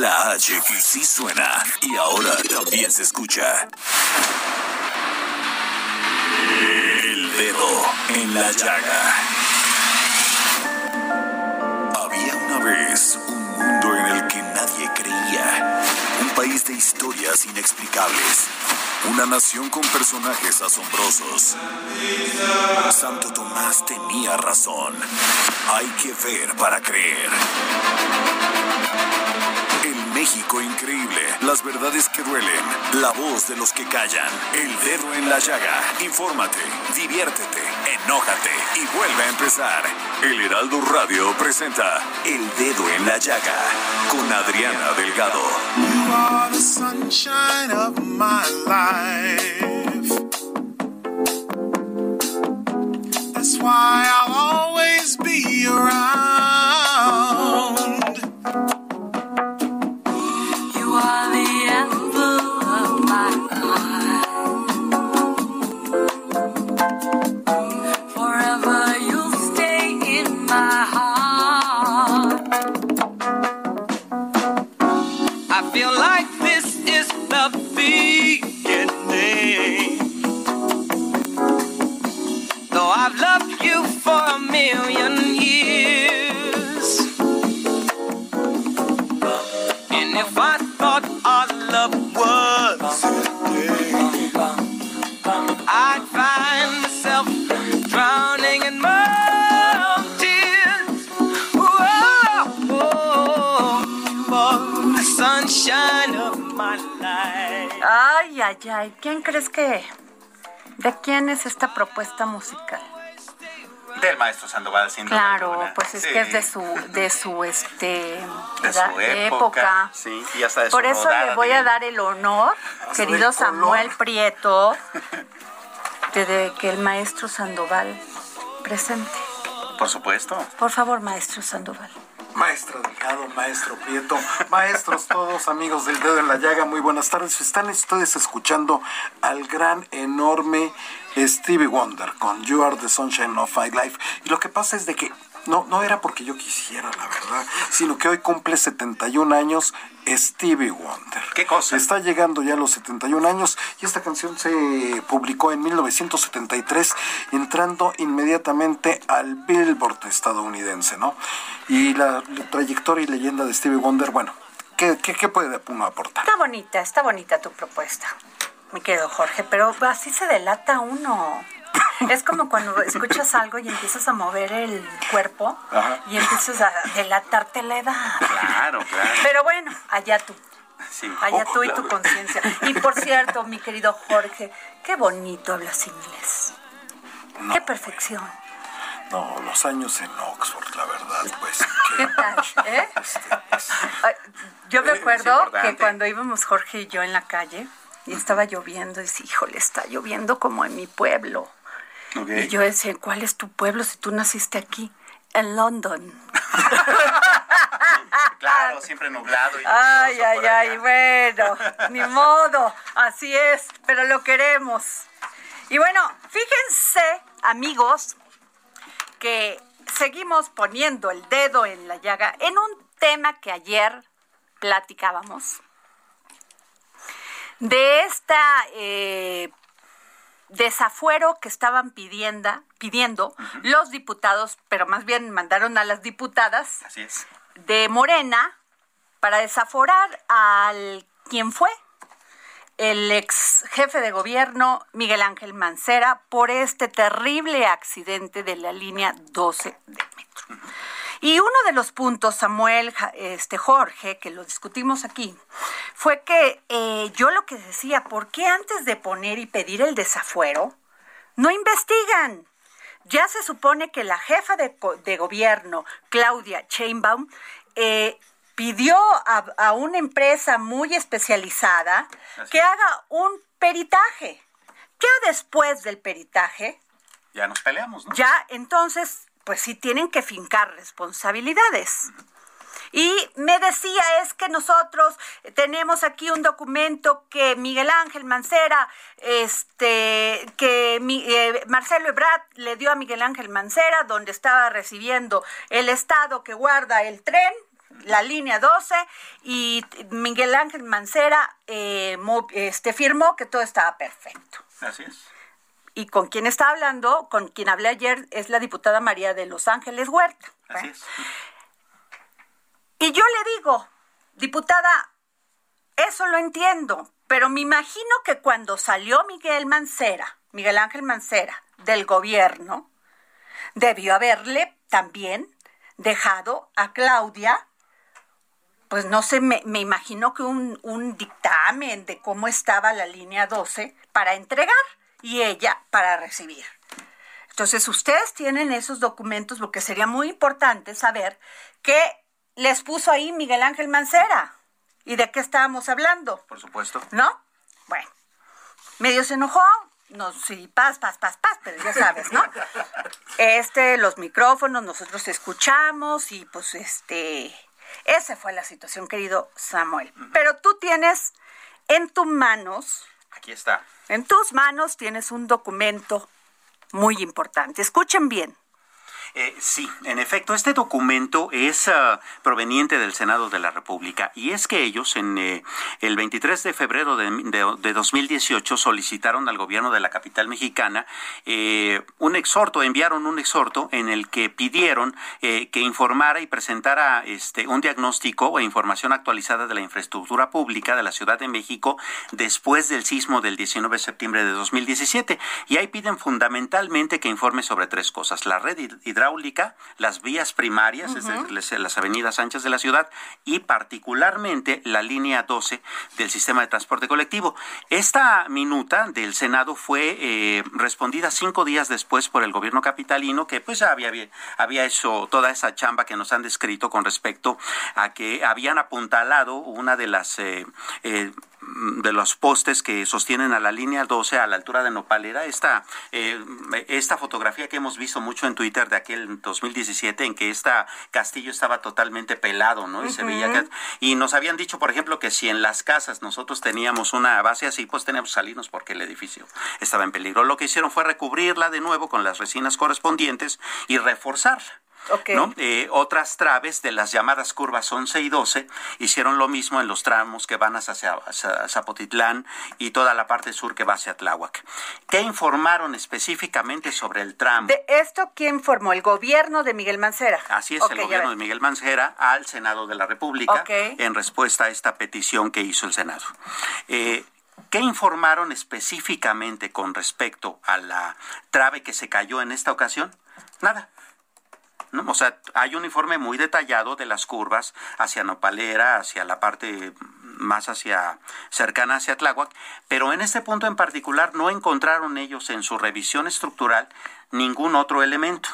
la H que sí suena y ahora también se escucha. El dedo en la llaga. Había una vez un mundo en el que nadie creía. Un país de historias inexplicables. Una nación con personajes asombrosos. Santo Tomás tenía razón. Hay que ver para creer. México increíble. Las verdades que duelen. La voz de los que callan. El dedo en la llaga. Infórmate, diviértete, enójate y vuelve a empezar. El Heraldo Radio presenta El Dedo en la Llaga con Adriana Delgado. That's why I'll always be around. Propuesta musical? Del maestro Sandoval, sin duda Claro, alguna. pues es Sí. que es de su, de su, este, De edad- su época. Sí, y hasta de su Por eso rodada, le voy a dar el honor, Hasta querido. Samuel Prieto, de, de que el maestro Sandoval presente. Por supuesto. Por favor, maestro Sandoval. Maestro Delgado, maestro Prieto, maestros todos, amigos del dedo en la llaga, muy buenas tardes. Están ustedes escuchando al gran, enorme Stevie Wonder con You Are the Sunshine of My Life. Y lo que pasa es de que no, no era porque yo quisiera, la verdad, sino que hoy cumple 71 años Stevie Wonder. ¿Qué cosa? Está llegando ya a los 71 años y esta canción se publicó en 1973, entrando inmediatamente al Billboard estadounidense, ¿no? Y la, la trayectoria y leyenda de Stevie Wonder, bueno, ¿qué, qué, qué puede uno aportar? Está bonita, está bonita tu propuesta, mi querido Jorge, pero así se delata uno. Es como cuando escuchas algo y empiezas a mover el cuerpo Ajá. y empiezas a delatarte la edad. Claro, claro. Pero bueno, allá tú. Sí. Allá Oh, tú y tu conciencia. Y por cierto, mi querido Jorge, qué bonito hablas inglés. qué perfección. No, los años en Oxford, la verdad, pues. ¿Qué tal? ¿Eh? Ay, Yo me acuerdo que cuando íbamos Jorge y yo en la calle y estaba lloviendo, y decía, híjole, está lloviendo como en mi pueblo. Y yo decía, ¿cuál es tu pueblo si tú naciste aquí? En London. Claro, siempre nublado. Y Ay, ay, ay, bueno, ni modo, así es, pero lo queremos. Y bueno, fíjense, amigos, que seguimos poniendo el dedo en la llaga en un tema que ayer platicábamos de esta eh, desafuero que estaban pidiendo, pidiendo los diputados, pero más bien mandaron a las diputadas Así es. de Morena para desaforar al quien fue el ex jefe de gobierno Miguel Ángel Mancera por este terrible accidente de la línea 12 del metro. Y uno de los puntos, Samuel, este Jorge, que lo discutimos aquí, fue que eh, yo lo que decía, ¿por qué antes de poner y pedir el desafuero, no investigan? ya se supone que la jefa de, de gobierno, Claudia Sheinbaum, eh, pidió a, a una empresa muy especializada Así que haga un peritaje. Ya después del peritaje, Ya nos peleamos, ¿no? ya entonces, pues sí tienen que fincar responsabilidades. Y me decía, es que nosotros tenemos aquí un documento que Miguel Ángel Mancera, este, que eh, Marcelo Ebrard le dio a Miguel Ángel Mancera, donde estaba recibiendo el Estado que guarda el tren, la línea 12, y Miguel Ángel Mancera eh, este, firmó que todo estaba perfecto. Así es. Y con quien está hablando, con quien hablé ayer, es la diputada María de Los Ángeles Huerta. Así es. Y yo le digo, diputada, eso lo entiendo, pero me imagino que cuando salió Miguel Mancera, Miguel Ángel Mancera, del gobierno, debió haberle también dejado a Claudia, pues no sé, me, me imagino que un, un dictamen de cómo estaba la línea 12 para entregar y ella para recibir. Entonces, ustedes tienen esos documentos porque sería muy importante saber qué les puso ahí Miguel Ángel Mancera y de qué estábamos hablando, Por supuesto. ¿no? Bueno, medio se enojó, no, sí, paz, paz, paz, paz, pero ya sabes, ¿no? Este, los micrófonos, nosotros escuchamos y pues este, esa fue la situación, querido Samuel. Pero tú tienes en tus manos, Aquí está. en tus manos tienes un documento muy importante. Escuchen bien. Eh, sí, en efecto, este documento es ah, proveniente del Senado de la República y es que ellos en eh, el 23 de febrero de, de- de 2018 solicitaron al gobierno de la capital mexicana eh, un exhorto, enviaron un exhorto en el que pidieron eh, que informara y presentara este un diagnóstico o información actualizada de la infraestructura pública de la Ciudad de México después del sismo del 19 de septiembre de 2017 y ahí piden fundamentalmente que informe sobre tres cosas: la red hid- hidráulica, las vías primarias, es decir, las- avenidas anchas de la ciudad y particularmente la línea 12 del sistema de transporte colectivo. Esta minuta del Senado fue eh, respondida cinco días después por el gobierno capitalino que pues había, había, había hecho toda esa chamba que nos han descrito con respecto a que habían apuntalado una de las eh, eh, de los postes que sostienen a la línea 12 a la altura de Nopalera, esta, esta fotografía que hemos visto mucho en Twitter de aquel 2017 en que este castillo estaba totalmente pelado, ¿no? Y se veía que, y nos habían dicho, por ejemplo, que si en las casas nosotros teníamos una base así, pues teníamos que salirnos porque el edificio estaba en peligro. Lo que hicieron fue recubrirla de nuevo con las resinas correspondientes y reforzarla. ¿No? Eh, otras traves de las llamadas curvas 11 y 12 hicieron lo mismo en los tramos que van hacia, hacia Zapotitlán y toda la parte sur que va hacia Tláhuac. ¿Qué informaron específicamente sobre el tramo? De esto, ¿quién formó? El gobierno de Miguel Mancera. Así es, el gobierno de. Miguel Mancera al Senado de la República en respuesta a esta petición que hizo el Senado. Eh, ¿Qué informaron específicamente con respecto a la trave que se cayó en esta ocasión? Nada. ¿No? O sea, hay un informe muy detallado de las curvas hacia Nopalera, hacia la parte más hacia cercana hacia Tláhuac, pero en este punto en particular no encontraron ellos en su revisión estructural ningún otro elemento.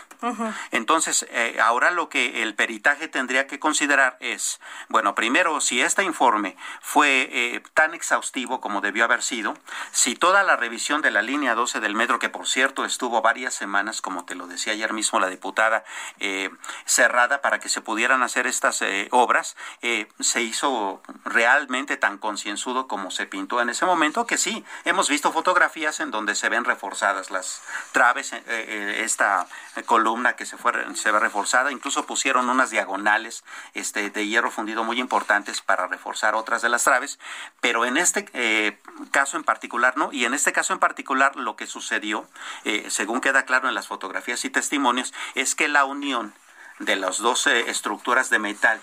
Entonces, eh, ahora lo que el peritaje tendría que considerar es, bueno, primero, si este informe fue eh, tan exhaustivo como debió haber sido, si toda la revisión de la línea 12 del metro, que por cierto estuvo varias semanas, como te lo decía ayer mismo la diputada, eh, cerrada para que se pudieran hacer estas eh, obras, eh, se hizo realmente tan concienzudo como se pintó en ese momento, que sí, hemos visto fotografías en donde se ven reforzadas las traves, eh, esta columna que se fue se ve reforzada, incluso pusieron unas diagonales este, de hierro fundido muy importantes para reforzar otras de las traves, pero en este eh, caso en particular no, y en este caso en particular lo que sucedió, eh, según queda claro en las fotografías y testimonios, es que la unión de las dos estructuras de metal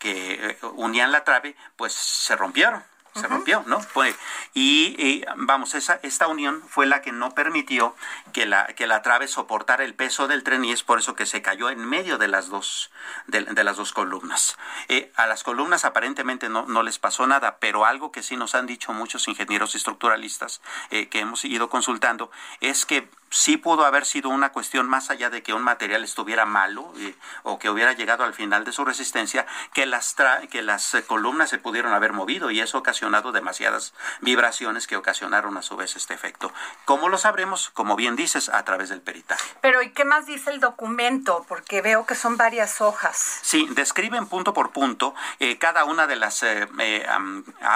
que eh, unían la trave, pues se rompieron. Se rompió, ¿no? Fue, y, y, vamos, esa, esta unión fue la que no permitió que la, que la trave soportara el peso del tren y es por eso que se cayó en medio de las dos, de, de las dos columnas. Eh, a las columnas aparentemente no, no les pasó nada, pero algo que sí nos han dicho muchos ingenieros estructuralistas eh, que hemos ido consultando es que sí pudo haber sido una cuestión más allá de que un material estuviera malo eh, o que hubiera llegado al final de su resistencia, que las, que las eh, columnas se pudieron haber movido y eso ha ocasionado demasiadas vibraciones que ocasionaron a su vez este efecto. ¿Cómo lo sabremos? Como bien dices, a través del peritaje. Pero ¿y qué más dice el documento? Porque veo que son varias hojas. Sí, describen punto por punto eh, cada una de las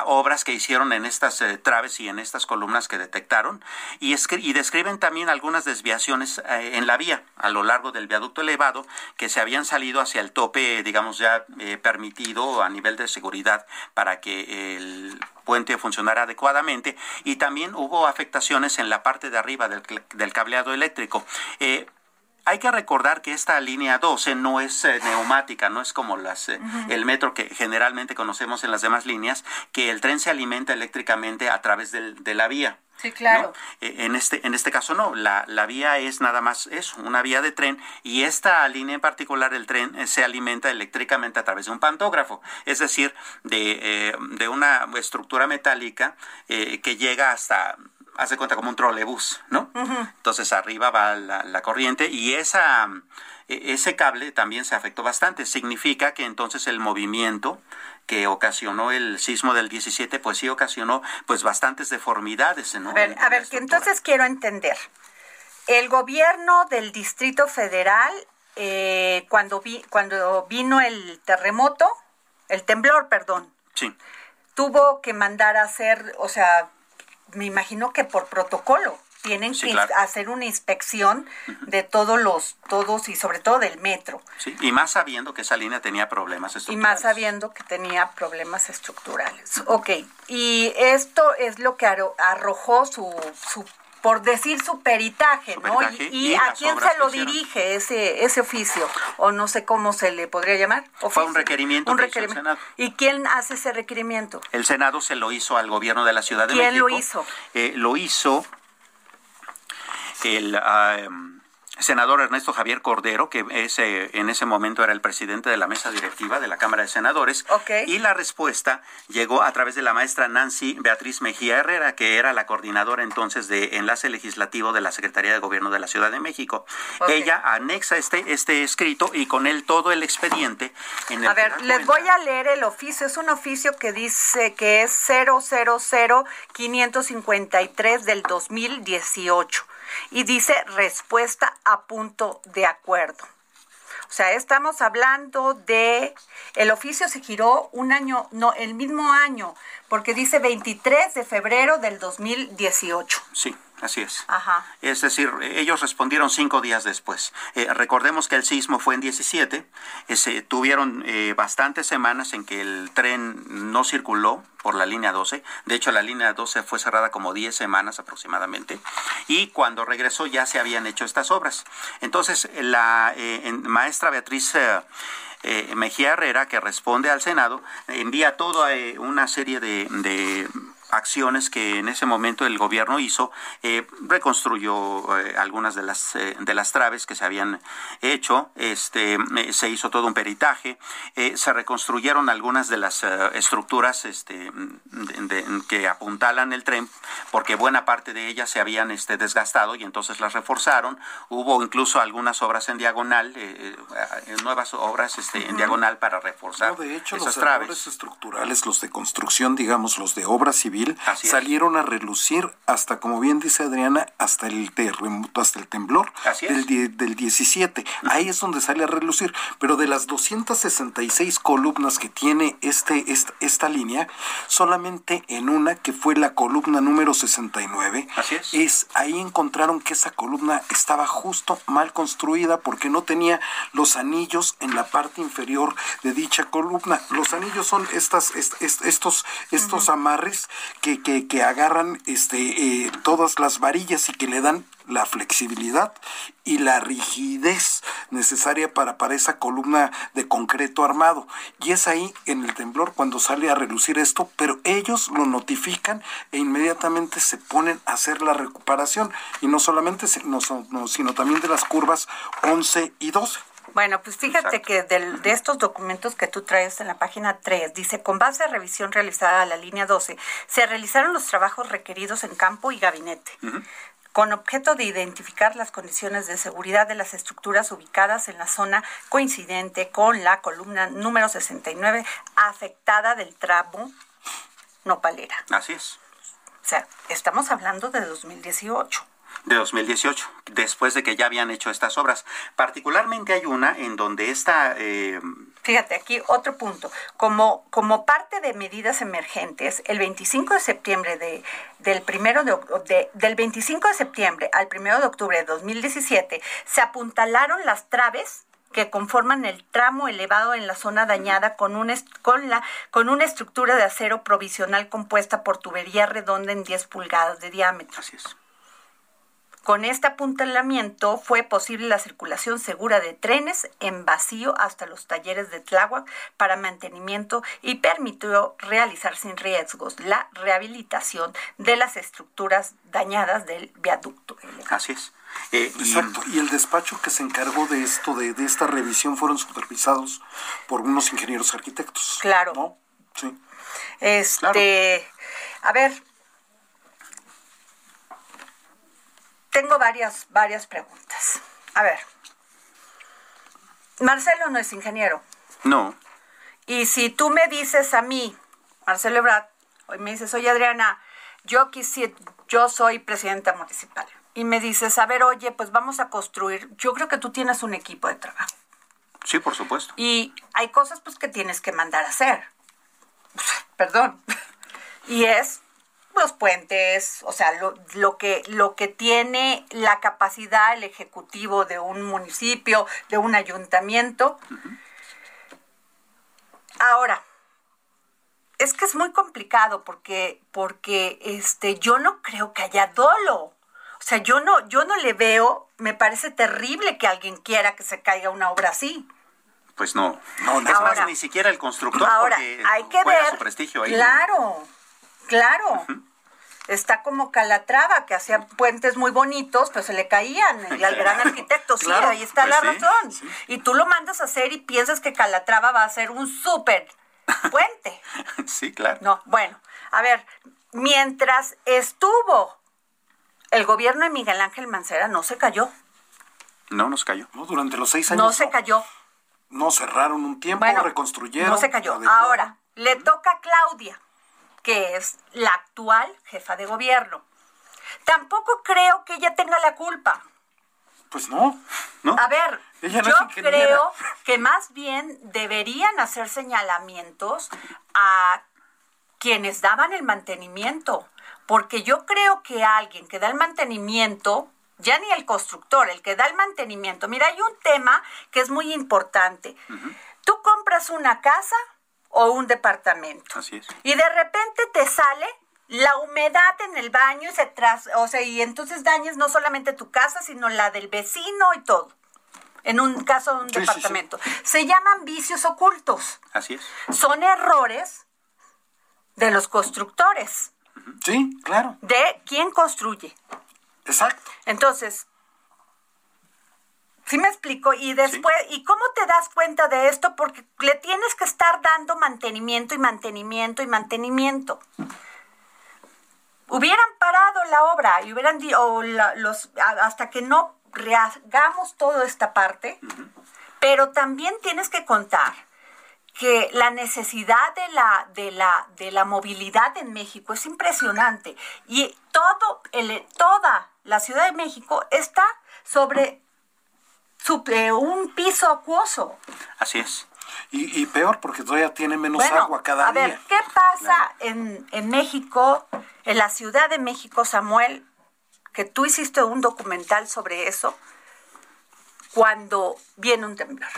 obras que hicieron en estas traves y en estas columnas que detectaron y, y describen también algunas desviaciones eh, en la vía a lo largo del viaducto elevado que se habían salido hacia el tope, digamos, ya eh, permitido a nivel de seguridad para que el puente funcionara adecuadamente y también hubo afectaciones en la parte de arriba del, del cableado eléctrico. Eh, hay que recordar que esta línea 12 no es neumática, no es como las, el metro que generalmente conocemos en las demás líneas, que el tren se alimenta eléctricamente a través del, de la vía. Sí, claro. E, en, este, en este caso no, la, la vía es nada más eso, una vía de tren y esta línea en particular, el tren, eh, se alimenta eléctricamente a través de un pantógrafo, es decir, de, eh, de una estructura metálica eh, que llega hasta hace cuenta como un trolebús, ¿no? Entonces arriba va la, la, corriente y esa, ese cable también se afectó bastante. Significa que entonces el movimiento que ocasionó el sismo del 17, pues sí ocasionó pues bastantes deformidades. ¿no? A ver, a ver que entonces quiero entender. El gobierno del Distrito Federal, eh, cuando, vi, cuando vino el terremoto, el temblor, perdón, sí. tuvo que mandar a hacer, o sea, me imagino que por protocolo, tienen que hacer una inspección de todos los, todos y sobre todo del metro. Sí, y más sabiendo que esa línea tenía problemas estructurales. Y más sabiendo que tenía problemas estructurales. Ok, y esto es lo que arrojó su, su por decir su peritaje, ¿no? y, a quién se lo dirige ese ese oficio o no sé cómo se le podría llamar. Fue un requerimiento. Un requerimiento. ¿Y quién hace ese requerimiento? El Senado se lo hizo al gobierno de la Ciudad de México. ¿Quién lo hizo? Eh, lo hizo el ah, em, senador Ernesto Javier Cordero, que ese, en ese momento era el presidente de la mesa directiva de la Cámara de Senadores, y la respuesta llegó a través de la maestra Nancy Beatriz Mejía Herrera, que era la coordinadora entonces de enlace legislativo de la Secretaría de Gobierno de la Ciudad de México. Ella anexa este, este escrito y con él todo el expediente. En el a ver, les voy a leer el oficio. Es un oficio que dice que es 000553 del 2018 y dice respuesta a punto de acuerdo. O sea, estamos hablando de el oficio se giró un año, no, el mismo año, porque dice 23 de febrero del 2018. Sí. Así es. Ajá. Es decir, ellos respondieron cinco días después. Eh, recordemos que el sismo fue en 17. se tuvieron eh, bastantes semanas en que el tren no circuló por la línea 12. De hecho, la línea 12 fue cerrada como 10 semanas aproximadamente. Y cuando regresó ya se habían hecho estas obras. Entonces, la eh, maestra Beatriz... Mejía Herrera, que responde al Senado, envía toda una serie de acciones que en ese momento el gobierno hizo, eh, reconstruyó eh, algunas de las eh, de las traves que se habían hecho, este se hizo todo un peritaje, se reconstruyeron algunas de las estructuras este, que apuntalan el tren, porque buena parte de ellas se habían este, desgastado y entonces las reforzaron. Hubo incluso algunas obras en diagonal, nuevas obras este, en diagonal para reforzar. de hecho, esas los traves. estructurales, los de construcción, digamos, los de obra civil salieron a relucir hasta, como bien dice Adriana, hasta el terremoto, hasta el temblor del, del 17. Ahí es donde sale a relucir. Pero de las 266 columnas que tiene este, esta, esta línea, solamente en una, que fue la columna número 69, Así es. es ahí encontraron que esa columna estaba justo mal construida porque no tenía los anillos en la parte inferior de dicha columna. Los anillos son estas, estos, estos amarres que, que, que agarran este, eh, todas las varillas y que le dan la flexibilidad y la rigidez necesaria para, para esa columna de concreto armado. Y es ahí en el temblor cuando sale a relucir esto, pero ellos lo notifican e inmediatamente se ponen a hacer la recuperación. Y no solamente, sino también de las curvas 11 y 12. Bueno, pues fíjate que de estos documentos que tú traes en la página 3, dice, con base a revisión realizada a la línea 12, se realizaron los trabajos requeridos en campo y gabinete. con objeto de identificar las condiciones de seguridad de las estructuras ubicadas en la zona coincidente con la columna número 69 afectada del tramo Nopalera. Así es. O sea, estamos hablando de 2018 de 2018, después de que ya habían hecho estas obras. Particularmente hay una en donde esta... Eh, Fíjate, aquí otro punto. Como, como parte de medidas emergentes, el 25 de septiembre de, del primero de, del 25 de septiembre al 1 de octubre de 2017 se apuntalaron las traves que conforman el tramo elevado en la zona dañada con, un con, la, con una estructura de acero provisional compuesta por tubería redonda en 10 pulgadas de diámetro. Así es. Con este apuntalamiento fue posible la circulación segura de trenes en vacío hasta los talleres de Tláhuac para mantenimiento y permitió realizar sin riesgos la rehabilitación de las estructuras dañadas del viaducto. Así es. Eh, Exacto, y el despacho que se encargó de esto, de, esta revisión, fueron supervisados por unos ingenieros arquitectos. Claro. ¿No? Sí. Este, a ver, tengo varias, varias preguntas. A ver, Marcelo no es ingeniero. No. Y si tú me dices a mí, Marcelo Ebrard, hoy me dices, oye Adriana, yo quisiera, yo soy presidenta municipal. Y me dices, a ver, oye, pues vamos a construir. Yo creo que tú tienes un equipo de trabajo. Sí, por supuesto. Y hay cosas pues que tienes que mandar a hacer. Perdón. Y es los puentes, o sea, lo, que, lo que tiene la capacidad el ejecutivo de un municipio, de un ayuntamiento. Ahora, es que es muy complicado porque, porque este, yo no creo que haya dolo. O sea, yo no, yo no le veo, me parece terrible que alguien quiera que se caiga una obra así. Pues no, no, es más, ni siquiera el constructor, ahora, hay que ver, su prestigio ahí. Claro, Claro. Está como Calatrava, que hacía puentes muy bonitos, pero se le caían. El, gran arquitecto, sí, ahí está pues la razón. Y tú lo mandas a hacer y piensas que Calatrava va a ser un súper puente. sí, claro. No, bueno, a ver, mientras estuvo el gobierno de Miguel Ángel Mancera, no se cayó. No, no se cayó. No, durante los seis años. No se cayó. No cerraron un tiempo, reconstruyeron. No se cayó. Ahora, le toca a Claudia que es la actual jefa de gobierno. Tampoco creo que ella tenga la culpa. Pues no, ¿no? A ver, yo creo que más bien deberían hacer señalamientos a quienes daban el mantenimiento, porque yo creo que alguien que da el mantenimiento, ya ni el constructor, el que da el mantenimiento, mira, hay un tema que es muy importante. Tú compras una casa, o un departamento. Así es. Y de repente te sale la humedad en el baño y se tras, o sea, y entonces dañes no solamente tu casa, sino la del vecino y todo. En un caso de un departamento. Se llaman vicios ocultos. Así es. Son errores de los constructores. Sí, claro. De quién construye. Exacto. Entonces, ¿Sí me explico? Y después, ¿y cómo te das cuenta de esto? Porque le tienes que estar dando mantenimiento y mantenimiento y mantenimiento. Hubieran parado la obra y hubieran o los hasta que no rehagamos toda esta parte, pero también tienes que contar que la necesidad de la, de la, de la movilidad en México es impresionante y todo el, toda la Ciudad de México está sobre un piso acuoso. Así es. Y, peor porque todavía tiene menos agua cada día. A ver, ¿qué pasa en, en México, en la Ciudad de México, Samuel? Que tú hiciste un documental sobre eso, cuando viene un temblor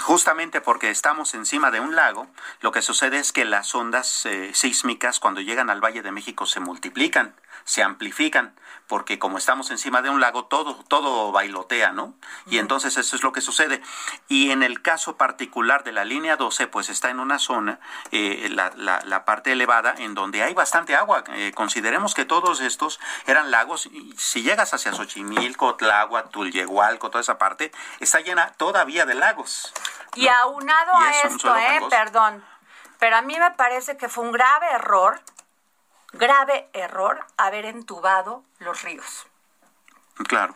justamente porque estamos encima de un lago, lo que sucede es que las ondas eh, sísmicas cuando llegan al Valle de México se multiplican se amplifican, porque como estamos encima de un lago, todo, todo bailotea, ¿no? Y entonces eso es lo que sucede. Y en el caso particular de la línea 12, pues está en una zona, eh, la, la, parte elevada, en donde hay bastante agua. Eh, consideremos que todos estos eran lagos, y si llegas hacia Xochimilco, Tláhuac, Tulyehualco, toda esa parte, está llena todavía de lagos. Y aunado a esto, eh, perdón, pero a mí me parece que fue un grave error grave error haber entubado los ríos. Claro.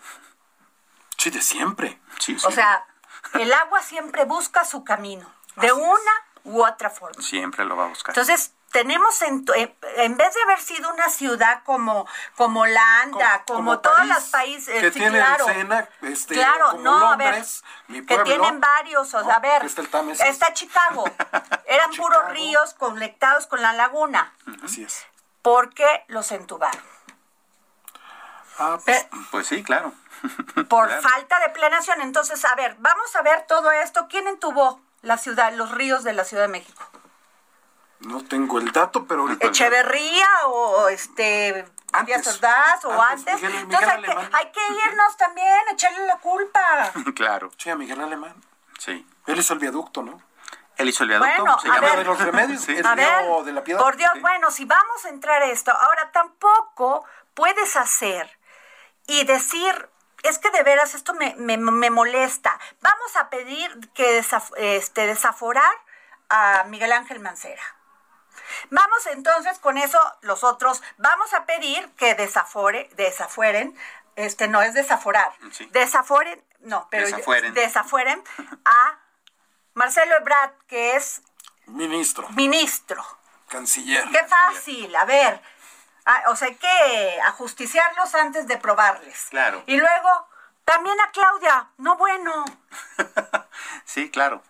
Sí, de siempre. Sí, sí. O sea, el agua siempre busca su camino, de una u otra forma. Siempre lo va a buscar. Entonces, tenemos en, en, en vez de haber sido una ciudad como como Holanda, como, como todos París, los países, que sí, tiene claro, Sena, este, claro, como no, Londres, a mi ver, que tienen varios, o sea, a ver, Está Chicago, eran Chicago. puros ríos conectados con la laguna, Así es. Porque los entubaron. Ah, pues, Pues sí, claro. por Claro. falta de planeación. Entonces, a ver, vamos a ver todo esto. ¿Quién entubó la ciudad, los ríos de la Ciudad de México? no tengo el dato, pero ahorita... Echeverría o este. Díaz Ordaz o Antes, antes. Miguel- Miguel Entonces hay que, Alemán. hay que irnos también, echarle la culpa. claro. Sí, a Miguel Alemán. Sí. Él hizo el viaducto, ¿no? Él hizo el viaducto. Bueno, se a llama. ver. de los remedios, Sí. el A ver, río de la piedad. por Dios, Sí. bueno, si vamos a entrar a esto, ahora tampoco puedes hacer y decir, es que de veras esto me, me, me molesta. Vamos a pedir que desaf- este, desaforar a Miguel Ángel Mancera. Vamos entonces con eso los otros, vamos a pedir que desafore, desafueren, este no es desaforar, Sí. desaforen, no, pero Desafueren. desafueren a Marcelo Ebrard, que es Ministro, ministro. canciller. Qué fácil, a ver. Ah, o sea, hay que ajusticiarlos antes de probarles. Claro. Y luego, también a Claudia, no bueno. Sí, claro.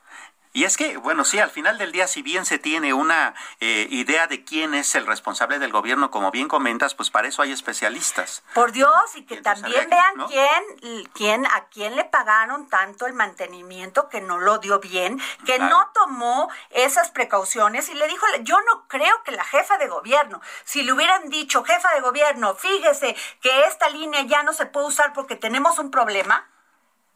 Y es que, bueno, sí, al final del día, si bien se tiene una eh, idea de quién es el responsable del gobierno, como bien comentas, pues para eso hay especialistas. Por Dios, y que Y también que- vean ¿no? quién, quién, a quién le pagaron tanto el mantenimiento que no lo dio bien, que Claro. no tomó esas precauciones y le dijo, yo no creo que la jefa de gobierno, si le hubieran dicho, jefa de gobierno, fíjese que esta línea ya no se puede usar porque tenemos un problema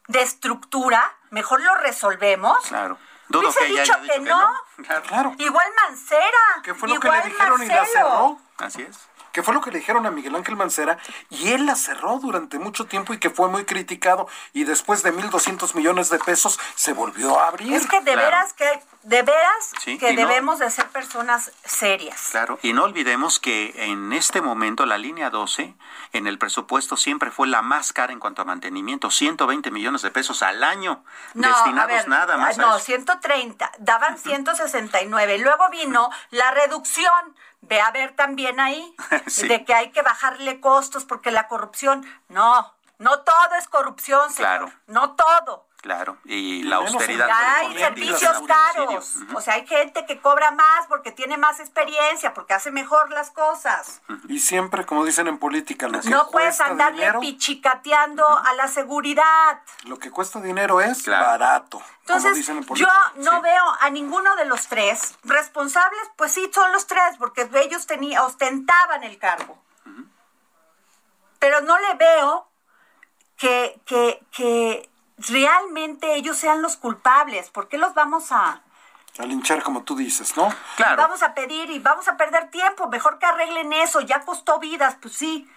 de estructura, mejor lo resolvemos. Claro. Dudo Hubiese que ella dicho haya dicho que que no. no. Claro. Igual Mancera. ¿Qué fue lo que igual le dijeron y la Marcelo. cerró? Así es. Que fue lo que le dijeron a Miguel Ángel Mancera, y él la cerró durante mucho tiempo y que fue muy criticado, y después de 1.200 millones de pesos se volvió a abrir. Es que de Claro. veras que de veras Sí, que no- debemos de ser personas serias. Claro, y no olvidemos que en este momento la línea 12 en el presupuesto siempre fue la más cara en cuanto a mantenimiento, 120 millones de pesos al año No, destinados ver, nada más. ah, a No, eso. 130, daban 169. Luego vino la reducción. Ve a ver también ahí Sí. de que hay que bajarle costos porque la corrupción, no, no todo es corrupción, señor. Claro. No todo. Claro, y la austeridad. fue Hay servicios caros. O sea, hay gente que cobra más porque tiene más experiencia, porque hace mejor las cosas. Y siempre, como dicen en política, lo que No puedes andarle dinero, pichicateando a la seguridad. lo que cuesta dinero es Claro. barato. como Entonces, dicen en yo no veo a ninguno de los tres responsables, pues sí, son los tres, porque ellos tenían, ostentaban el cargo. Pero no le veo que, que, que realmente ellos sean los culpables. ¿Por qué los vamos a, A linchar, como tú dices, ¿no? Claro. vamos a pedir y vamos a perder tiempo? Mejor que arreglen eso, ya costó vidas, pues sí.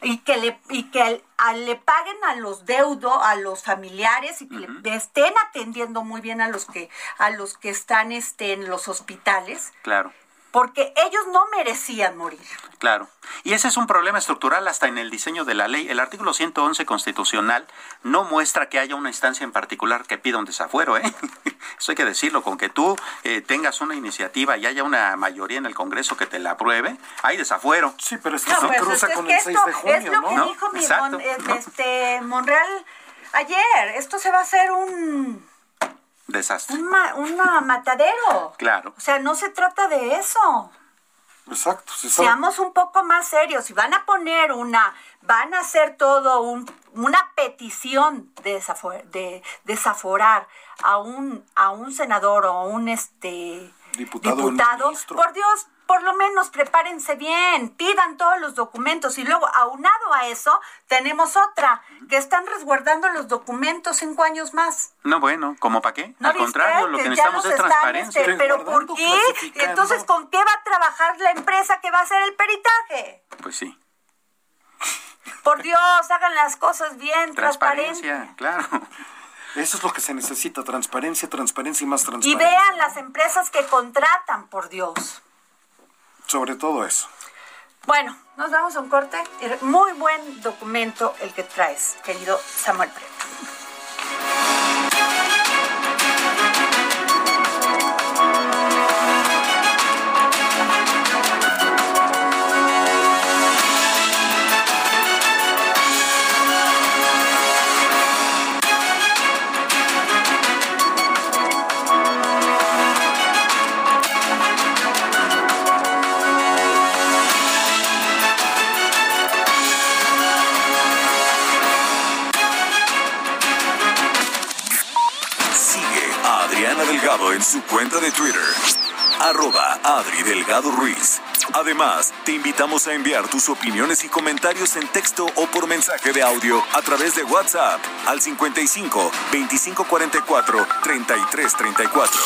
Y que le, y que al- a- le paguen a los deudos, a los familiares y que le estén atendiendo muy bien a los que, a los que están este, en los hospitales, Claro. Porque ellos no merecían morir. Claro. Y ese es un problema estructural hasta en el diseño de la ley. El artículo 111 constitucional no muestra que haya una instancia en particular que pida un desafuero. ¿eh? Eso hay que decirlo. Con que tú eh, tengas una iniciativa y haya una mayoría en el Congreso que te la apruebe, hay desafuero. Sí, pero esto No, se pues, cruza es con que el 6 esto de junio, es lo ¿no? que ¿No? dijo mi Exacto, Mon- eh, ¿no? este, Monreal ayer. Esto se va a hacer un, Desastre. un, ma- una matadero. Claro. O sea, no se trata de eso. Exacto. sabe. Seamos un poco más serios. Si van a poner una, van a hacer todo un, una petición de, desafor- de desaforar a un, a un senador o a un este Diputado diputado, por Dios, por lo menos prepárense bien, pidan todos los documentos y luego aunado a eso tenemos otra que están resguardando los documentos cinco años más. No, bueno, ¿cómo para qué? ¿No Al contrario, lo que necesitamos es transparencia. este, pero ¿por qué? Entonces, ¿con qué va a trabajar la empresa que va a hacer el peritaje? Pues sí. Por Dios, hagan las cosas bien, transparente. Transparencia, claro. Eso es lo que se necesita, transparencia, transparencia y más Y transparencia. vean las empresas que contratan, por Dios. Sobre todo eso. Bueno, nos vamos a un corte. Muy buen documento el que traes, querido Samuel Prieto. En su cuenta de Twitter. Arroba Adri Delgado Ruiz. Además, te invitamos a enviar tus opiniones y comentarios en texto o por mensaje de audio a través de WhatsApp al 55 2544 3334.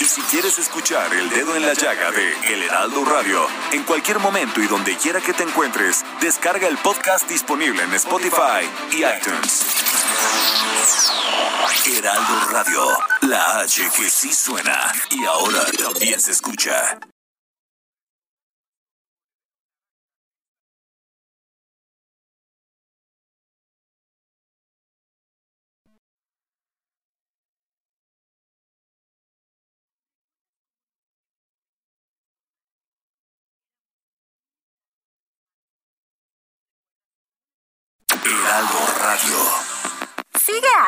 Y si quieres escuchar El Dedo en la Llaga de El Heraldo Radio, en cualquier momento y donde quiera que te encuentres, descarga el podcast disponible en Spotify y iTunes. Heraldo Radio, la H que sí suena y ahora también se escucha. Heraldo Radio. Sigue a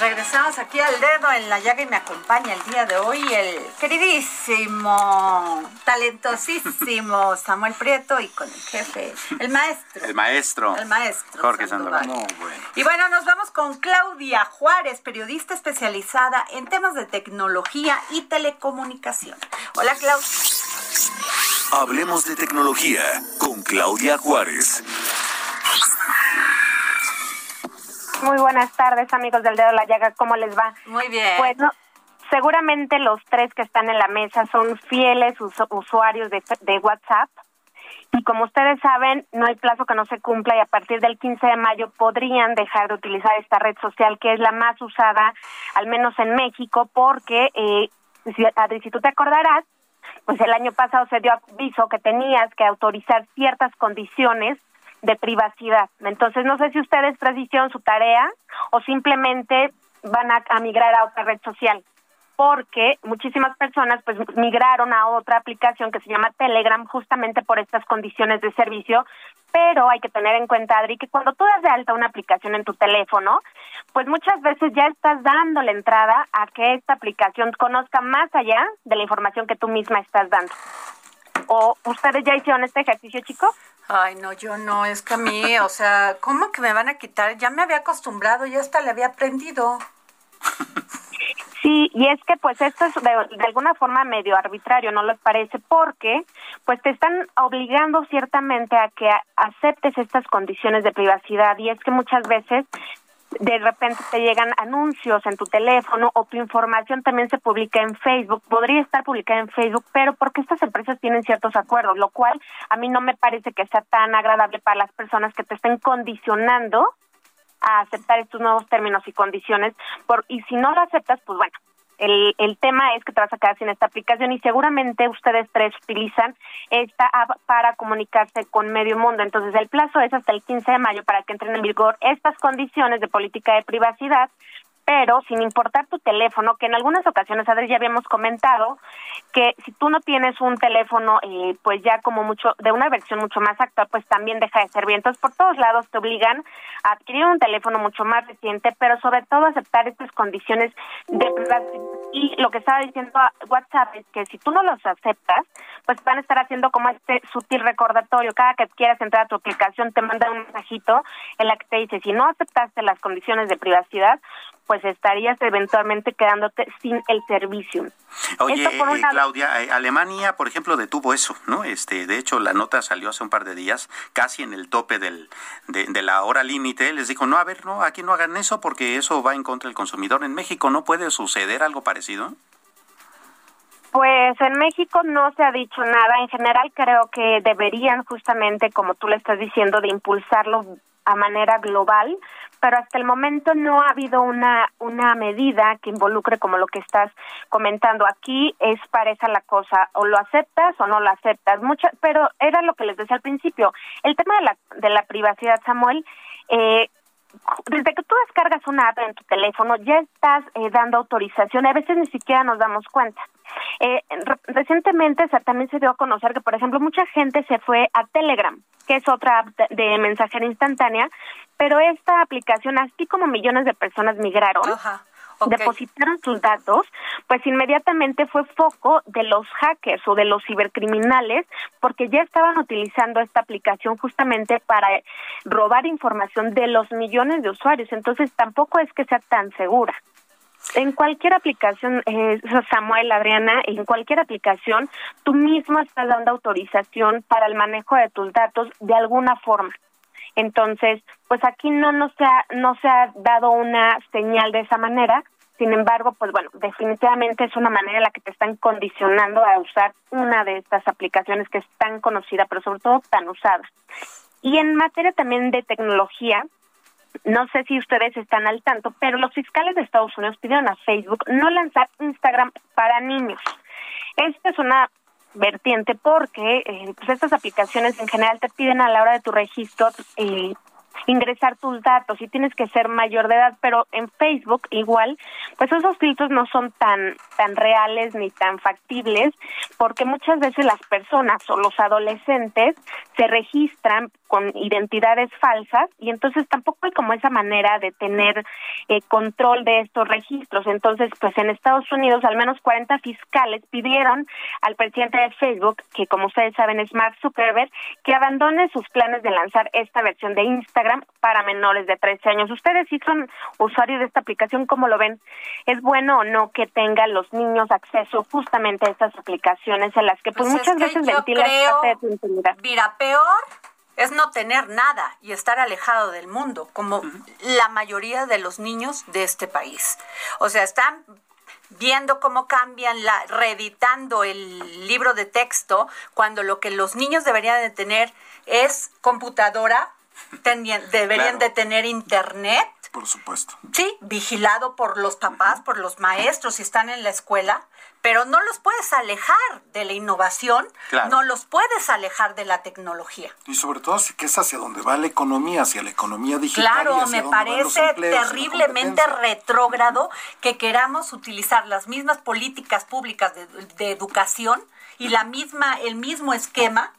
Regresamos aquí al dedo en la llaga y me acompaña el día de hoy el queridísimo, talentosísimo Samuel Prieto y con el jefe, el maestro. El maestro. El maestro. Jorge Sandoval. Sandoval. Y bueno, nos vamos con Claudia Juárez, periodista especializada en temas de tecnología y telecomunicación. Hola, Claudia. Hablemos de tecnología con Claudia Juárez. Muy buenas tardes, amigos del Dedo de la Llaga. ¿Cómo les va? Muy bien. Pues no, seguramente los tres que están en la mesa son fieles usu- usuarios de, de WhatsApp. Y como ustedes saben, no hay plazo que no se cumpla y a partir del 15 de mayo podrían dejar de utilizar esta red social que es la más usada, al menos en México, porque, eh, si, Adri, si tú te acordarás, pues el año pasado se dio aviso que tenías que autorizar ciertas condiciones de privacidad. Entonces, no sé si ustedes tres hicieron su tarea o simplemente van a, a migrar a otra red social, porque muchísimas personas pues migraron a otra aplicación que se llama Telegram justamente por estas condiciones de servicio, pero hay que tener en cuenta, Adri, que cuando tú das de alta una aplicación en tu teléfono, pues muchas veces ya estás dando la entrada a que esta aplicación conozca más allá de la información que tú misma estás dando. ¿O ustedes ya hicieron este ejercicio, chicos? Ay, no, yo no, es que a mí, o sea, ¿cómo que me van a quitar? Ya me había acostumbrado, ya hasta le había aprendido. Sí, y es que pues esto es de, de alguna forma medio arbitrario, ¿no les parece? Porque pues te están obligando ciertamente a que aceptes estas condiciones de privacidad y es que muchas veces de repente te llegan anuncios en tu teléfono o tu información también se publica en Facebook, podría estar publicada en Facebook, pero porque estas empresas tienen ciertos acuerdos, lo cual a mí no me parece que sea tan agradable para las personas que te estén condicionando a aceptar estos nuevos términos y condiciones, por, y si no lo aceptas, pues bueno, el, el tema es que te vas a quedar sin esta aplicación y seguramente ustedes tres utilizan esta app para comunicarse con medio mundo. Entonces el plazo es hasta el 15 de mayo para que entren en vigor estas condiciones de política de privacidad, pero sin importar tu teléfono, que en algunas ocasiones, Adri, ya habíamos comentado que si tú no tienes un teléfono, eh, pues ya como mucho, de una versión mucho más actual, pues también deja de servir. Entonces, por todos lados te obligan a adquirir un teléfono mucho más reciente, pero sobre todo aceptar estas condiciones de privacidad. Y lo que estaba diciendo WhatsApp es que si tú no los aceptas, pues van a estar haciendo como este sutil recordatorio. Cada que quieras entrar a tu aplicación te manda un mensajito en la que te dice, si no aceptaste las condiciones de privacidad, pues estarías eventualmente quedándote sin el servicio. Oye, eh, Claudia, eh, Alemania, por ejemplo, detuvo eso, ¿no? Este, de hecho, la nota salió hace un par de días, casi en el tope del, de, de la hora límite. Les dijo, no, a ver, no, aquí no hagan eso porque eso va en contra del consumidor. En México no puede suceder algo parecido. Pues en México no se ha dicho nada. En general creo que deberían justamente, como tú le estás diciendo, de impulsarlo a manera global, pero hasta el momento no ha habido una una medida que involucre como lo que estás comentando. Aquí es pareja la cosa o lo aceptas o no lo aceptas. Mucha pero era lo que les decía al principio el tema de la de la privacidad Samuel eh, desde que tú descargas una app en tu teléfono ya estás eh, dando autorización a veces ni siquiera nos damos cuenta. Eh, recientemente también se dio a conocer que por ejemplo mucha gente se fue a Telegram que es otra app de mensajería instantánea pero esta aplicación así como millones de personas migraron depositaron sus datos, pues inmediatamente fue foco de los hackers o de los cibercriminales, porque ya estaban utilizando esta aplicación justamente para robar información de los millones de usuarios. Entonces tampoco es que sea tan segura. En cualquier aplicación, eh, Samuel, Adriana, en cualquier aplicación, tú mismo estás dando autorización para el manejo de tus datos de alguna forma. Entonces, pues aquí no, no, ha, no se ha dado una señal de esa manera. Sin embargo, pues bueno, definitivamente es una manera en la que te están condicionando a usar una de estas aplicaciones que es tan conocida, pero sobre todo tan usada. Y en materia también de tecnología, no sé si ustedes están al tanto, pero los fiscales de Estados Unidos pidieron a Facebook no lanzar Instagram para niños. Esta es una vertiente porque eh, pues estas aplicaciones en general te piden a la hora de tu registro eh, ingresar tus datos y tienes que ser mayor de edad, pero en Facebook igual, pues esos filtros no son tan tan reales ni tan factibles, porque muchas veces las personas o los adolescentes se registran con identidades falsas y entonces tampoco hay como esa manera de tener eh, control de estos registros. Entonces, pues en Estados Unidos al menos 40 fiscales pidieron al presidente de Facebook, que como ustedes saben es Mark Zuckerberg, que abandone sus planes de lanzar esta versión de Instagram para menores de 13 años. Ustedes si son usuarios de esta aplicación, ¿cómo lo ven? ¿Es bueno o no que tengan los niños acceso justamente a estas aplicaciones en las que pues, pues muchas veces ventilan parte de tu intimidad? Mira, peor es no tener nada y estar alejado del mundo, como la mayoría de los niños de este país. O sea, están viendo cómo cambian, la, reeditando el libro de texto, cuando lo que los niños deberían de tener es computadora, deberían de tener internet. Por supuesto. Sí, vigilado por los papás, por los maestros si están en la escuela, pero no los puedes alejar de la innovación, no los puedes alejar de la tecnología. Y sobre todo que es hacia donde va la economía, hacia la economía digital. Claro, me parece terriblemente retrógrado que queramos utilizar las mismas políticas públicas de, de educación y la misma, el mismo esquema